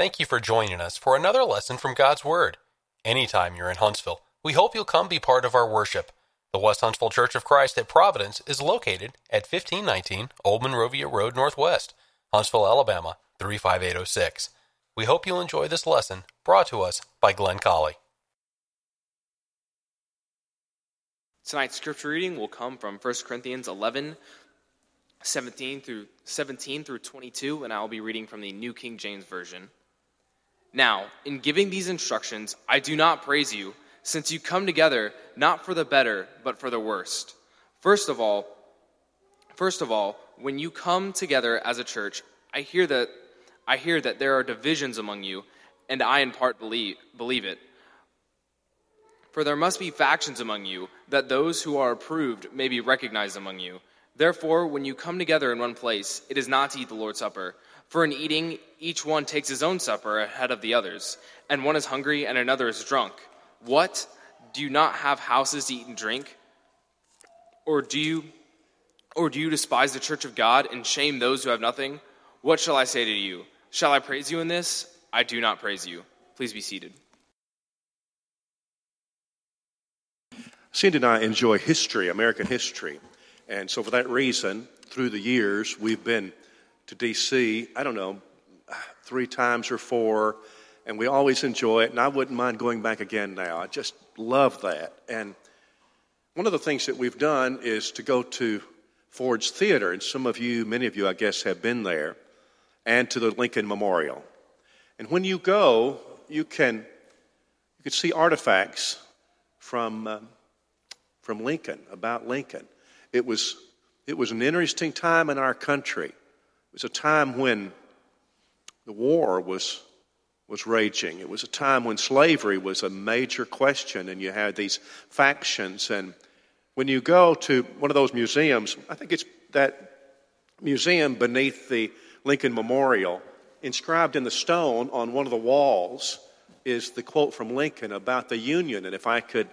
Thank you for joining us for another lesson from God's Word. Anytime you're in Huntsville, we hope you'll come be part of our worship. The West Huntsville Church of Christ at Providence is located at 1519 Old Monrovia Road Northwest, Huntsville, Alabama 35806. We hope you'll enjoy this lesson brought to us by Glenn Colley. Tonight's scripture reading will come from 1 Corinthians 11, 17 through 17 through 22, and I'll be reading from the New King James Version. Now, in giving these instructions, I do not praise you, since you come together not for the better, but for the worst. First of all, first of all, when you come together as a church, I hear that I hear that there are divisions among you, and I in part believe, believe it. For there must be factions among you, that those who are approved may be recognized among you. Therefore, when you come together in one place, it is not to eat the Lord's Supper. For in eating, each one takes his own supper ahead of the others, and one is hungry and another is drunk. What? Do you not have houses to eat and drink? Or do you or do you despise the church of God and shame those who have nothing? What shall I say to you? Shall I praise you in this? I do not praise you. Please be seated. Cindy and I enjoy history, American history. And so, for that reason, through the years, we've been to D.C., I don't know, three times or four, and we always enjoy it. And I wouldn't mind going back again now. I just love that. And one of the things that we've done is to go to Ford's Theater, and some of you, many of you, I guess, have been there, and to the Lincoln Memorial. And when you go, you can you can see artifacts from uh, from Lincoln about Lincoln. It was it was an interesting time in our country. It was a time when the war was, was raging. It was a time when slavery was a major question, and you had these factions. And when you go to one of those museums, I think it's that museum beneath the Lincoln Memorial, inscribed in the stone on one of the walls is the quote from Lincoln about the Union. And if I could,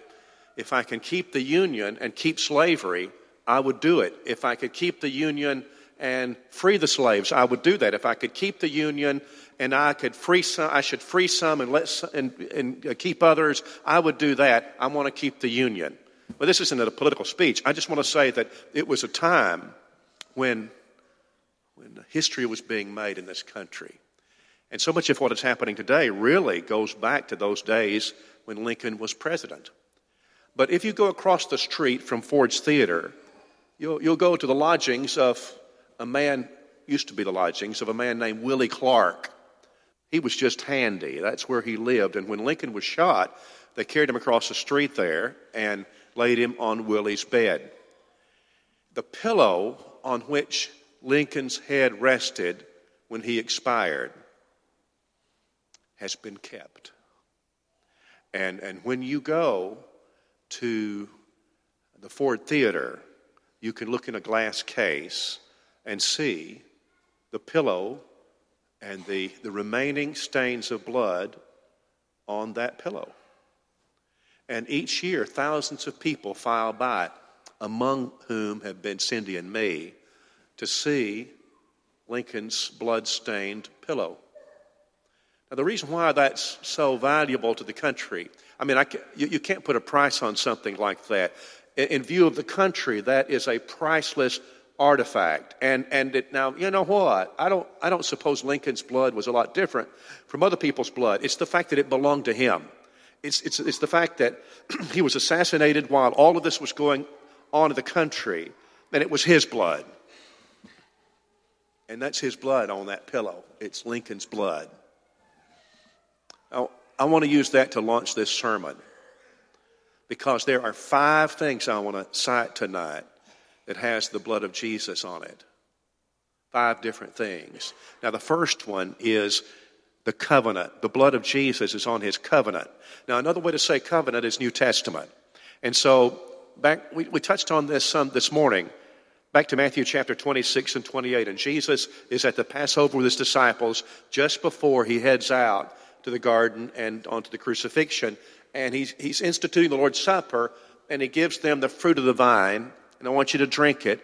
if I can keep the Union and keep slavery, I would do it. If I could keep the Union and free the slaves. I would do that. If I could keep the union and I could free some, I should free some and let and, and uh, keep others. I would do that. I want to keep the union. Well, this isn't a political speech. I just want to say that it was a time when, when history was being made in this country. And so much of what is happening today really goes back to those days when Lincoln was president. But if you go across the street from Ford's Theater, you'll, you'll go to the lodgings of a man, used to be the lodgings of a man named Willie Clark. He was just handy. That's where he lived. And when Lincoln was shot, they carried him across the street there and laid him on Willie's bed. The pillow on which Lincoln's head rested when he expired has been kept. And, and when you go to the Ford Theater, you can look in a glass case and see the pillow and the, the remaining stains of blood on that pillow. And each year, thousands of people file by, among whom have been Cindy and me, to see Lincoln's blood stained pillow. Now, the reason why that's so valuable to the country, I mean, I can, you, you can't put a price on something like that. In, in view of the country, that is a priceless artifact. And, and it, now, you know what? I don't, I don't suppose Lincoln's blood was a lot different from other people's blood. It's the fact that it belonged to him. It's, it's, it's the fact that he was assassinated while all of this was going on in the country, and it was his blood. And that's his blood on that pillow. It's Lincoln's blood. Now, I want to use that to launch this sermon because there are five things I want to cite tonight that has the blood of Jesus on it. Five different things. Now, the first one is the covenant. The blood of Jesus is on his covenant. Now, another way to say covenant is New Testament. And so, back, we, we touched on this some this morning. Back to Matthew chapter 26 and 28. And Jesus is at the Passover with his disciples just before he heads out to the garden and onto the crucifixion. And he's, he's instituting the Lord's Supper, and he gives them the fruit of the vine and I want you to drink it.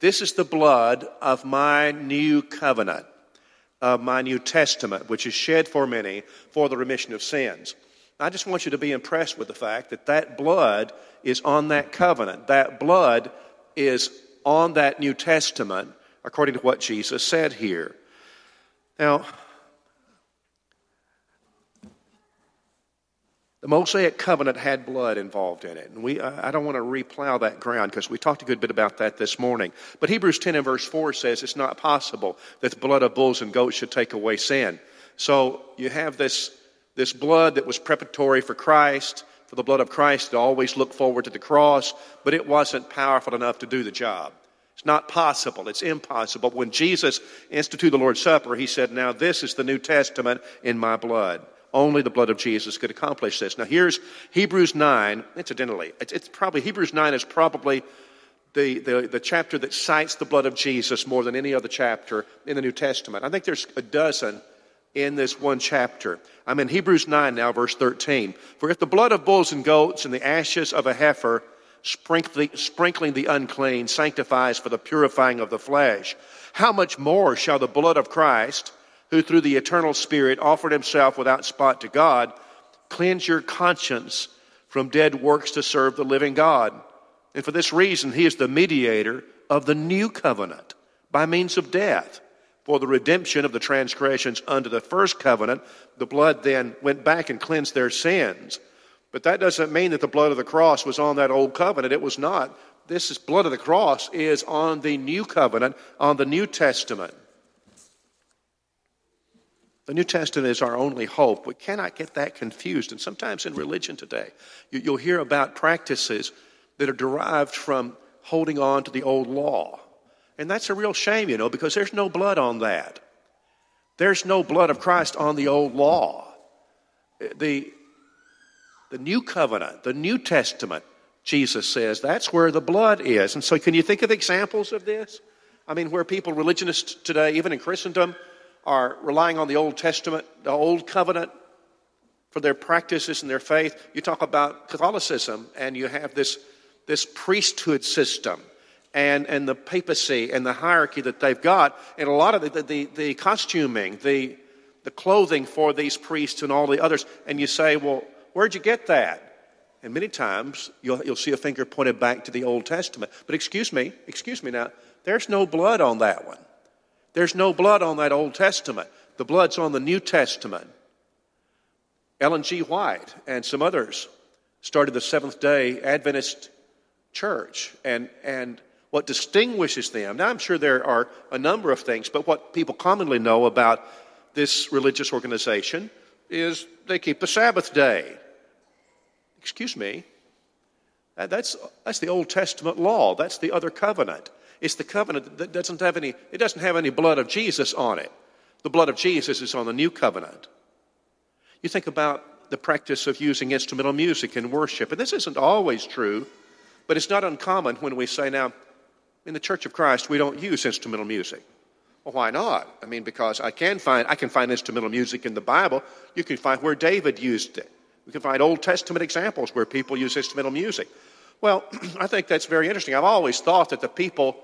This is the blood of my new covenant. of my New Testament, which is shed for many for the remission of sins. I just want you to be impressed with the fact that that blood is on that covenant. That blood is on that New Testament, according to what Jesus said here. Now, the Mosaic covenant had blood involved in it. And we, I don't want to replow that ground because we talked a good bit about that this morning. But Hebrews 10 and verse 4 says it's not possible that the blood of bulls and goats should take away sin. So you have this this blood that was preparatory for Christ, for the blood of Christ to always look forward to the cross, but it wasn't powerful enough to do the job. It's not possible. It's impossible. When Jesus instituted the Lord's Supper, he said, Now this is the New Testament in my blood. Only the blood of Jesus could accomplish this. Now here's Hebrews 9. Incidentally, it's, it's probably, Hebrews 9 is probably the, the, the chapter that cites the blood of Jesus more than any other chapter in the New Testament. I think there's a dozen in this one chapter. I'm in Hebrews 9 now, verse 13. For if the blood of bulls and goats and the ashes of a heifer, sprinkling the unclean, sanctifies for the purifying of the flesh, how much more shall the blood of Christ, who through the eternal Spirit offered himself without spot to God, cleanse your conscience from dead works to serve the living God? And for this reason, he is the mediator of the new covenant by means of death for the redemption of the transgressions under the first covenant. The blood then went back and cleansed their sins. But that doesn't mean that the blood of the cross was on that old covenant. It was not. This is, blood of the cross is on the new covenant, on the New Testament. The New Testament is our only hope. We cannot get that confused. And sometimes in religion today, you, will hear about practices that are derived from holding on to the old law. And that's a real shame, you know, because there's no blood on that. There's no blood of Christ on the old law. The, the new covenant, the New Testament, Jesus says, that's where the blood is. And so, can you think of examples of this? I mean, where people, religionists today, even in Christendom, are relying on the Old Testament, the Old Covenant, for their practices and their faith. You talk about Catholicism, and you have this, this priesthood system and, and the papacy and the hierarchy that they've got, and a lot of the, the, the costuming, the, the clothing for these priests and all the others. And you say, well, where'd you get that? And many times you'll, you'll see a finger pointed back to the Old Testament. But excuse me, excuse me now, there's no blood on that one. There's no blood on that Old Testament. The blood's on the New Testament. Ellen G. White and some others started the Seventh day Adventist church. And, and what distinguishes them. Now, I'm sure there are a number of things, but what people commonly know about this religious organization is they keep the Sabbath day. Excuse me. That's, that's the Old Testament law. That's the other covenant. It's the covenant that doesn't have any, it doesn't have any blood of Jesus on it. The blood of Jesus is on the new covenant. You think about the practice of using instrumental music in worship, and this isn't always true, but it's not uncommon when we say, now, in the Church of Christ, we don't use instrumental music. Well, why not? I mean, because I can find I can find instrumental music in the Bible. You can find where David used it. We can find Old Testament examples where people use instrumental music. Well, I think that's very interesting. I've always thought that the people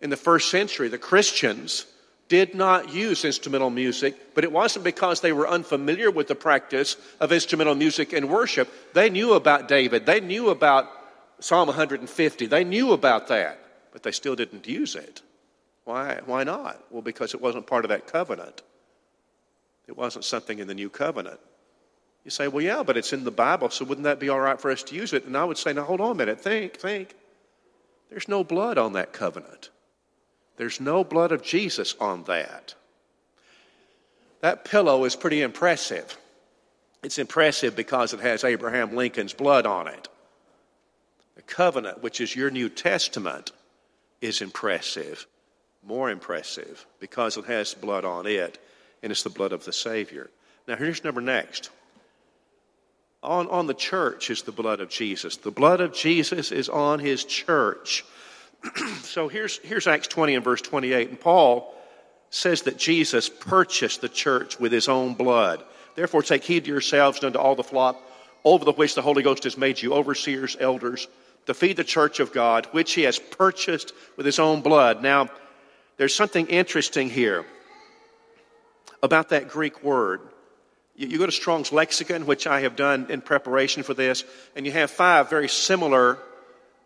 in the first century, the Christians, did not use instrumental music, but it wasn't because they were unfamiliar with the practice of instrumental music in worship. They knew about David, they knew about Psalm 150, they knew about that but they still didn't use it. Why, why not? Well, because it wasn't part of that covenant. It wasn't something in the new covenant. You say, well, yeah, but it's in the Bible, so wouldn't that be all right for us to use it? And I would say, now hold on a minute, think, think. There's no blood on that covenant. There's no blood of Jesus on that. That pillow is pretty impressive. It's impressive because it has Abraham Lincoln's blood on it. The covenant, which is your New Testament, is impressive, more impressive, because it has blood on it, and it's the blood of the Savior. Now, here's number next. On, on the church is the blood of Jesus. The blood of Jesus is on his church. so here's, here's Acts 20 and verse 28. And Paul says that Jesus purchased the church with his own blood. Therefore, take heed to yourselves and unto all the flock over the which the Holy Ghost has made you overseers, elders, to feed the church of God, which he has purchased with his own blood. Now, there's something interesting here. about that Greek word. You, you go to Strong's Lexicon, which I have done in preparation for this, and you have five very similar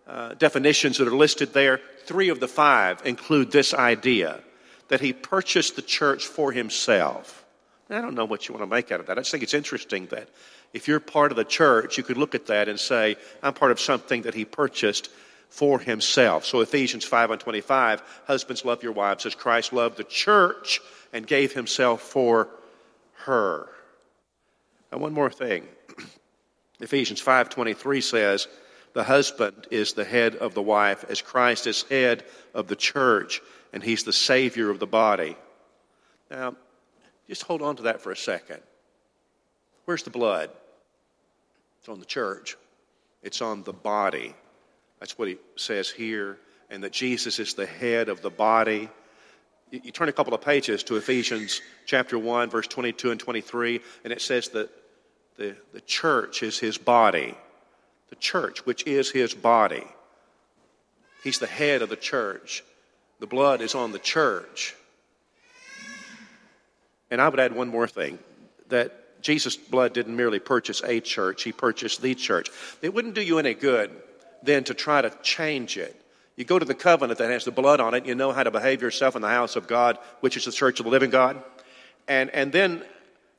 uh, definitions that are listed there. Three of the five include this idea that he purchased the church for himself. I don't know what you want to make out of that. I just think it's interesting that if you're part of the church, you could look at that and say, I'm part of something that he purchased for himself. So Ephesians 5 and 25, husbands love your wives as Christ loved the church and gave himself for her. And one more thing. Ephesians 5:23 says, "The husband is the head of the wife as Christ is head of the church, and he's the savior of the body." Now, just hold on to that for a second. Where's the blood? It's on the church. It's on the body. That's what he says here, and that Jesus is the head of the body. You turn a couple of pages to Ephesians chapter 1, verse 22 and 23, and it says that the, the church is his body. The church, which is his body. He's the head of the church. The blood is on the church. And I would add one more thing that Jesus' blood didn't merely purchase a church, he purchased the church. It wouldn't do you any good then to try to change it. You go to the covenant that has the blood on it, you know how to behave yourself in the house of God, which is the church of the living God. And, and then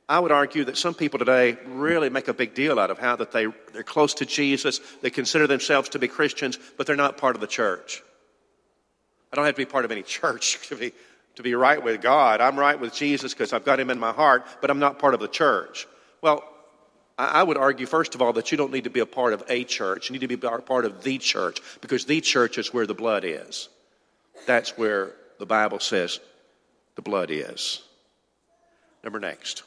I would argue that some people today really make a big deal out of how that they, they're close to Jesus, they consider themselves to be Christians, but they're not part of the church. I don't have to be part of any church to be, to be right with God. I'm right with Jesus because I've got him in my heart, but I'm not part of the church. Well, I would argue, first of all, that you don't need to be a part of a church. You need to be part of the church because the church is where the blood is. That's where the Bible says the blood is. Number next,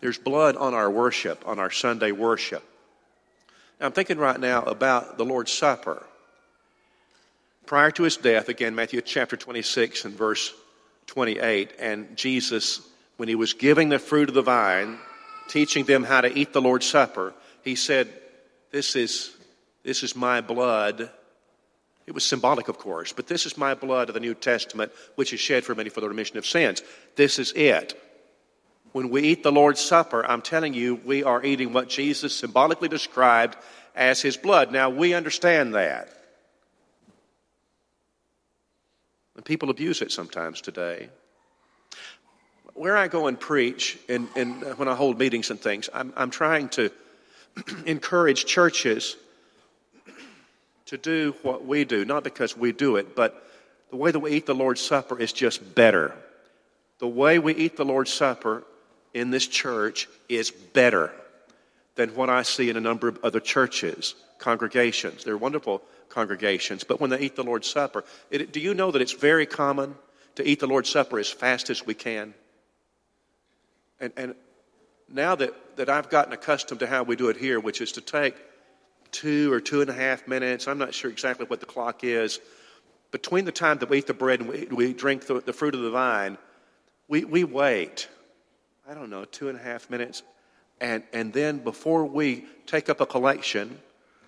there's blood on our worship, on our Sunday worship. Now, I'm thinking right now about the Lord's Supper. Prior to his death, again, Matthew chapter 26 and verse 28, and Jesus, when he was giving the fruit of the vine, teaching them how to eat the Lord's Supper, he said, This is, this is my blood. It was symbolic, of course, but this is my blood of the New Testament, which is shed for many for the remission of sins. This is it. When we eat the Lord's Supper, I'm telling you, we are eating what Jesus symbolically described as his blood. Now, we understand that. And people abuse it sometimes today where I go and preach and, and when I hold meetings and things, I'm, I'm trying to encourage churches to do what we do, not because we do it, but the way that we eat the Lord's Supper is just better. The way we eat the Lord's Supper in this church is better than what I see in a number of other churches, congregations. They're wonderful congregations, but when they eat the Lord's Supper, it, do you know that it's very common to eat the Lord's Supper as fast as we can? And, and now that, that I've gotten accustomed to how we do it here, which is to take two or two and a half minutes, I'm not sure exactly what the clock is, between the time that we eat the bread and we, we drink the, the fruit of the vine, we, we wait, I don't know, two and a half minutes. And, and then before we take up a collection,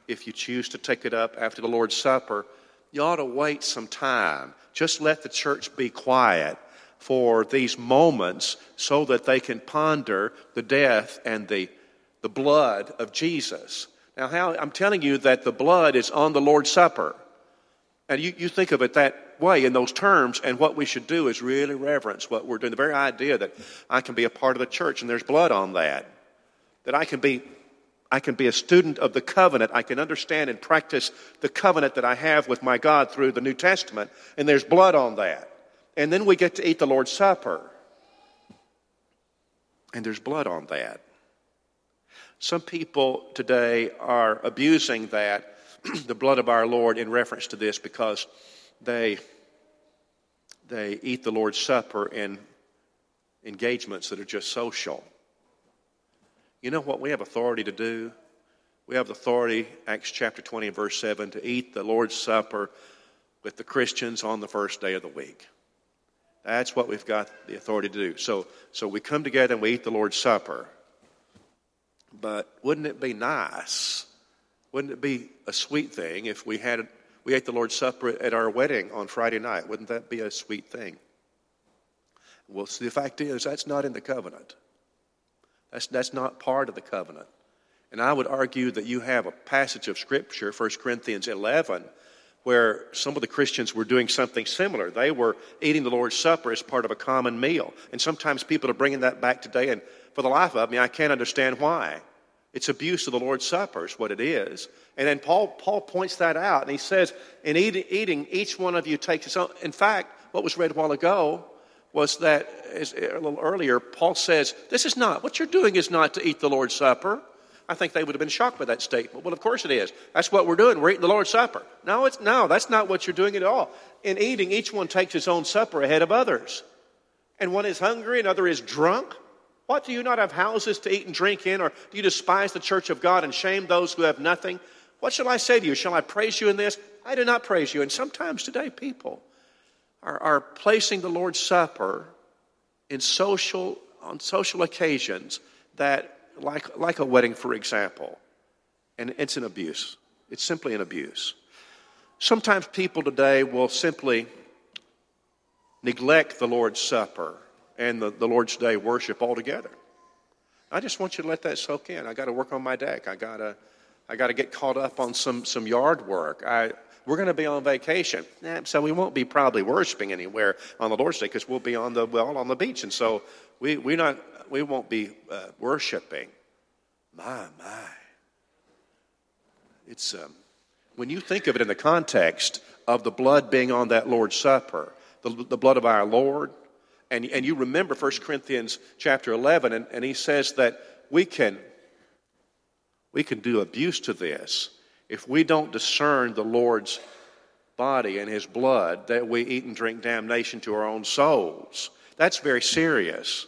if you choose to take it up after the Lord's Supper, you ought to wait some time. Just let the church be quiet for these moments so that they can ponder the death and the, the blood of Jesus. Now, how, I'm telling you that the blood is on the Lord's Supper. And you, you think of it that way in those terms, and what we should do is really reverence what we're doing. The very idea that I can be a part of the church and there's blood on that, that I can be I can be a student of the covenant. I can understand and practice the covenant that I have with my God through the New Testament, and there's blood on that. And then we get to eat the Lord's Supper. And there's blood on that. Some people today are abusing that, the blood of our Lord, in reference to this because they, they eat the Lord's Supper in engagements that are just social. You know what we have authority to do? We have authority, Acts chapter 20 and verse 7, to eat the Lord's Supper with the Christians on the first day of the week. That's what we've got the authority to do. So, so we come together and we eat the Lord's Supper. But wouldn't it be nice? Wouldn't it be a sweet thing if we had we ate the Lord's Supper at our wedding on Friday night? Wouldn't that be a sweet thing? Well, see, the fact is, that's not in the covenant. That's, that's not part of the covenant. And I would argue that you have a passage of Scripture, 1 Corinthians 11, where some of the Christians were doing something similar. They were eating the Lord's Supper as part of a common meal. And sometimes people are bringing that back today, and for the life of me, I can't understand why. It's abuse of the Lord's Supper, is what it is. And then Paul, Paul points that out, and he says, In eating, eating, each one of you takes his own. In fact, what was read a while ago was that, a little earlier, Paul says, This is not, what you're doing is not to eat the Lord's Supper. I think they would have been shocked by that statement. Well, of course it is. That's what we're doing. We're eating the Lord's Supper. No, it's, no, that's not what you're doing at all. In eating, each one takes his own supper ahead of others. And one is hungry, another is drunk. What, do you not have houses to eat and drink in? Or do you despise the church of God and shame those who have nothing? What shall I say to you? Shall I praise you in this? I do not praise you. And sometimes today, people are, are placing the Lord's Supper in social, on social occasions that, like, like a wedding, for example, and it's an abuse. It's simply an abuse. Sometimes people today will simply neglect the Lord's Supper and the, the Lord's Day worship all together. I just want you to let that soak in. I got to work on my deck. I got to, I got to get caught up on some, some yard work. I, we're going to be on vacation, so we won't be probably worshiping anywhere on the Lord's Day because we'll be on the well on the beach, and so we we not we won't be uh, worshiping. My my, it's um, when you think of it in the context of the blood being on that Lord's Supper, the, the blood of our Lord, and and you remember 1 Corinthians chapter eleven, and, and he says that we can we can do abuse to this if we don't discern the Lord's body and his blood, that we eat and drink damnation to our own souls. That's very serious.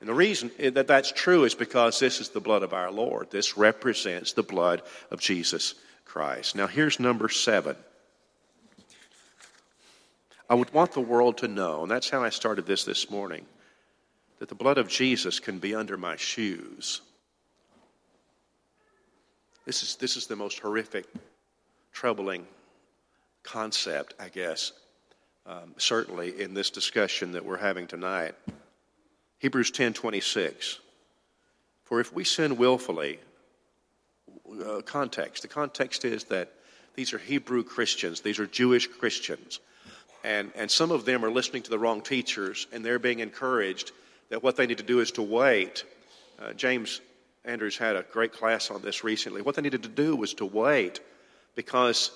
And the reason that that's true is because this is the blood of our Lord. This represents the blood of Jesus Christ. Now, here's number seven. I would want the world to know, and that's how I started this this morning, that the blood of Jesus can be under my shoes. This is, this is the most horrific, troubling concept, I guess, um, certainly in this discussion that we're having tonight. Hebrews 10:26. For if we sin willfully, uh, context. The context is that these are Hebrew Christians. These are Jewish Christians. And, and some of them are listening to the wrong teachers, and they're being encouraged that what they need to do is to wait. Uh, James Andrews had a great class on this recently. What they needed to do was to wait because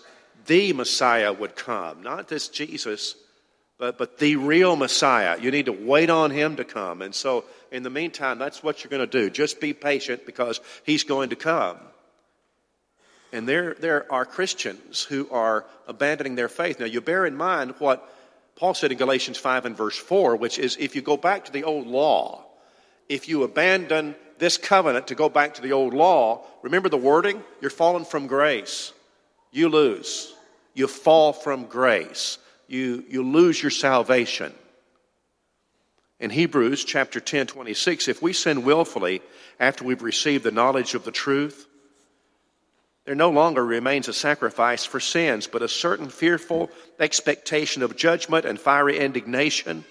the Messiah would come, not this Jesus, but, but the real Messiah. You need to wait on him to come. And so, in the meantime, that's what you're going to do. Just be patient because he's going to come. And there, there are Christians who are abandoning their faith. Now, you bear in mind what Paul said in Galatians 5 and verse 4, which is if you go back to the old law, if you abandon this covenant to go back to the old law, remember the wording? You're fallen from grace. You lose. You fall from grace. You, you lose your salvation. In Hebrews chapter 10, 26, if we sin willfully after we've received the knowledge of the truth, there no longer remains a sacrifice for sins, but a certain fearful expectation of judgment and fiery indignation.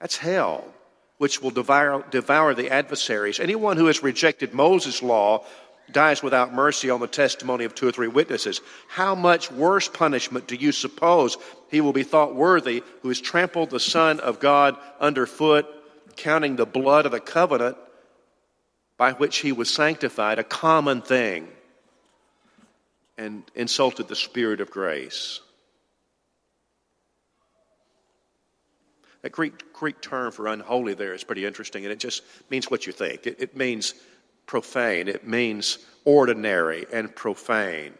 That's hell which will devour, devour the adversaries. Anyone who has rejected Moses' law dies without mercy on the testimony of two or three witnesses. How much worse punishment do you suppose he will be thought worthy who has trampled the Son of God underfoot, counting the blood of the covenant by which he was sanctified a common thing, and insulted the Spirit of grace? That Greek, Greek term for unholy there is pretty interesting, and it just means what you think. It, it means profane, it means ordinary and profane.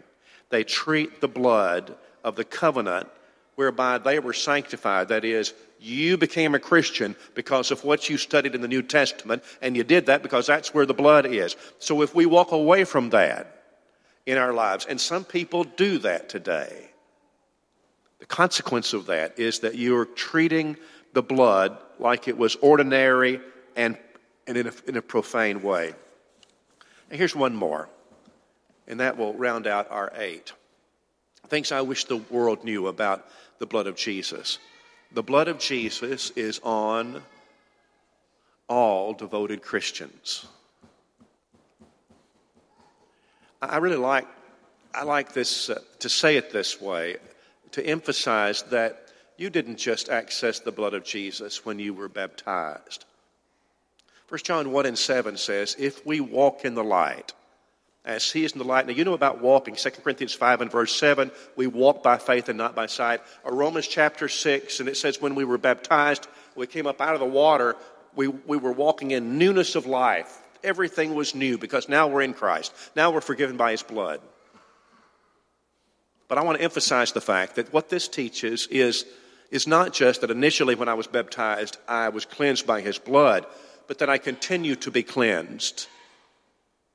They treat the blood of the covenant whereby they were sanctified. That is, you became a Christian because of what you studied in the New Testament, and you did that because that's where the blood is. So if we walk away from that in our lives, and some people do that today, the consequence of that is that you're treating the blood like it was ordinary and, and in, a, in a profane way. And here's one more, and that will round out our eight. Things I wish the world knew about the blood of Jesus. The blood of Jesus is on all devoted Christians. I really like, I like this, uh, to say it this way, to emphasize that you didn't just access the blood of Jesus when you were baptized. 1 John 1 and 7 says, If we walk in the light, as he is in the light. Now, you know about walking. 2 Corinthians 5 and verse 7, we walk by faith and not by sight. Or Romans chapter 6, and it says, When we were baptized, we came up out of the water, we, we were walking in newness of life. Everything was new because now we're in Christ. Now we're forgiven by his blood. But I want to emphasize the fact that what this teaches is, is not just that initially when I was baptized, I was cleansed by his blood, but that I continue to be cleansed.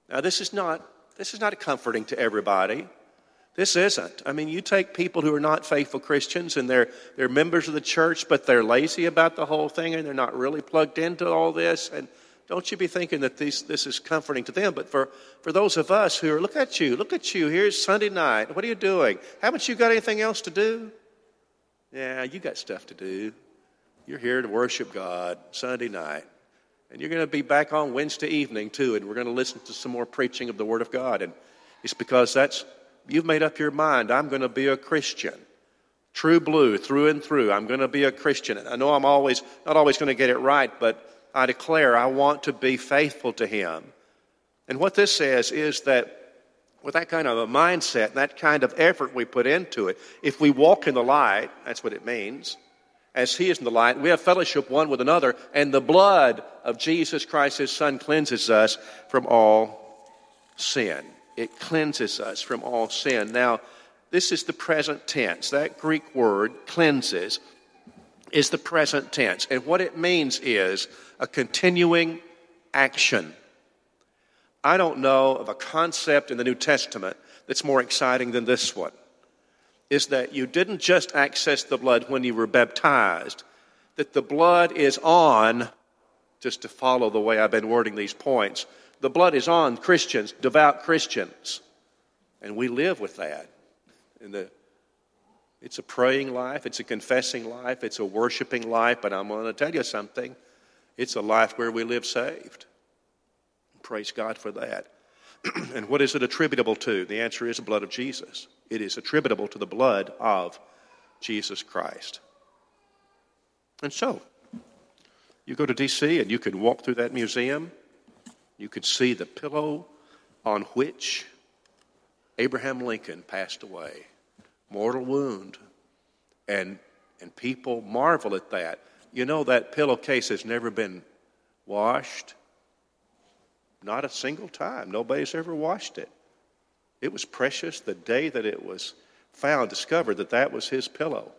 Now, this is not this is not comforting to everybody. This isn't. I mean, you take people who are not faithful Christians and they're, they're members of the church, but they're lazy about the whole thing and they're not really plugged into all this. And don't you be thinking that these, this is comforting to them. But for, for those of us who are, look at you, look at you. Here's Sunday night. What are you doing? Haven't you got anything else to do? Yeah, you got stuff to do. You're here to worship God Sunday night. And you're going to be back on Wednesday evening, too, and we're going to listen to some more preaching of the Word of God. And it's because that's, you've made up your mind, I'm going to be a Christian. True blue, through and through. I'm going to be a Christian. and I know I'm always, not always going to get it right, but I declare I want to be faithful to Him. And what this says is that with that kind of a mindset, that kind of effort we put into it, if we walk in the light, that's what it means as he is in the light. We have fellowship one with another, and the blood of Jesus Christ, his Son, cleanses us from all sin. It cleanses us from all sin. Now, this is the present tense. That Greek word, cleanses, is the present tense. And what it means is a continuing action. I don't know of a concept in the New Testament that's more exciting than this one is that you didn't just access the blood when you were baptized, that the blood is on, just to follow the way I've been wording these points, the blood is on Christians, devout Christians. And we live with that. In the, it's a praying life, it's a confessing life, it's a worshiping life, but I'm going to tell you something. It's a life where we live saved. Praise God for that. and what is it attributable to? The answer is the blood of Jesus. It is attributable to the blood of Jesus Christ. And so, you go to D.C. and you can walk through that museum. You could see the pillow on which Abraham Lincoln passed away. Mortal wound. And, and people marvel at that. You know, that pillowcase has never been washed. Not a single time. Nobody's ever washed it. It was precious the day that it was found, discovered that that was his pillow.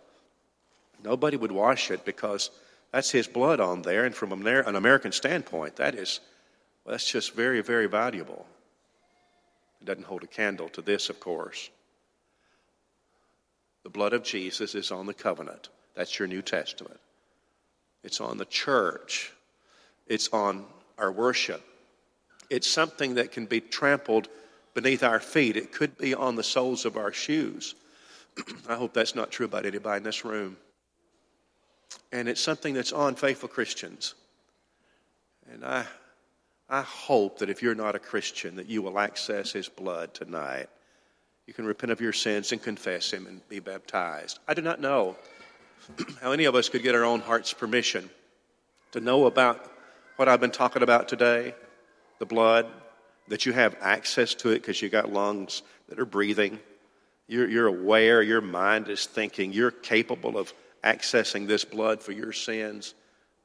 Nobody would wash it because that's his blood on there, and from an American standpoint, that is well, that's just very, very valuable. It doesn't hold a candle to this, of course. The blood of Jesus is on the covenant. That's your New Testament. It's on the church. It's on our worship. It's something that can be trampled beneath our feet. It could be on the soles of our shoes. I hope that's not true about anybody in this room. And it's something that's on faithful Christians. And I, I hope that if you're not a Christian, that you will access His blood tonight. You can repent of your sins and confess Him and be baptized. I do not know how any of us could get our own heart's permission to know about what I've been talking about today the blood, that you have access to it because you got lungs that are breathing. You're, you're aware, your mind is thinking, you're capable of accessing this blood for your sins.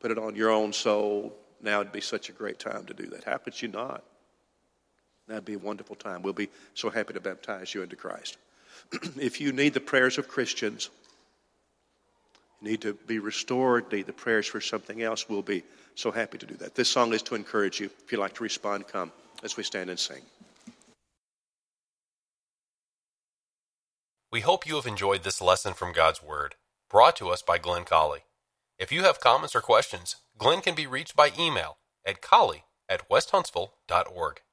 Put it on your own soul. Now would be such a great time to do that. How could you not? That'd be a wonderful time. We'll be so happy to baptize you into Christ. if you need the prayers of Christians, need to be restored, need the prayers for something else, we'll be so happy to do that. This song is to encourage you. If you'd like to respond, come as we stand and sing. We hope you have enjoyed this lesson from God's Word, brought to us by Glenn Colley. If you have comments or questions, Glenn can be reached by email at colley at westhuntsville.org.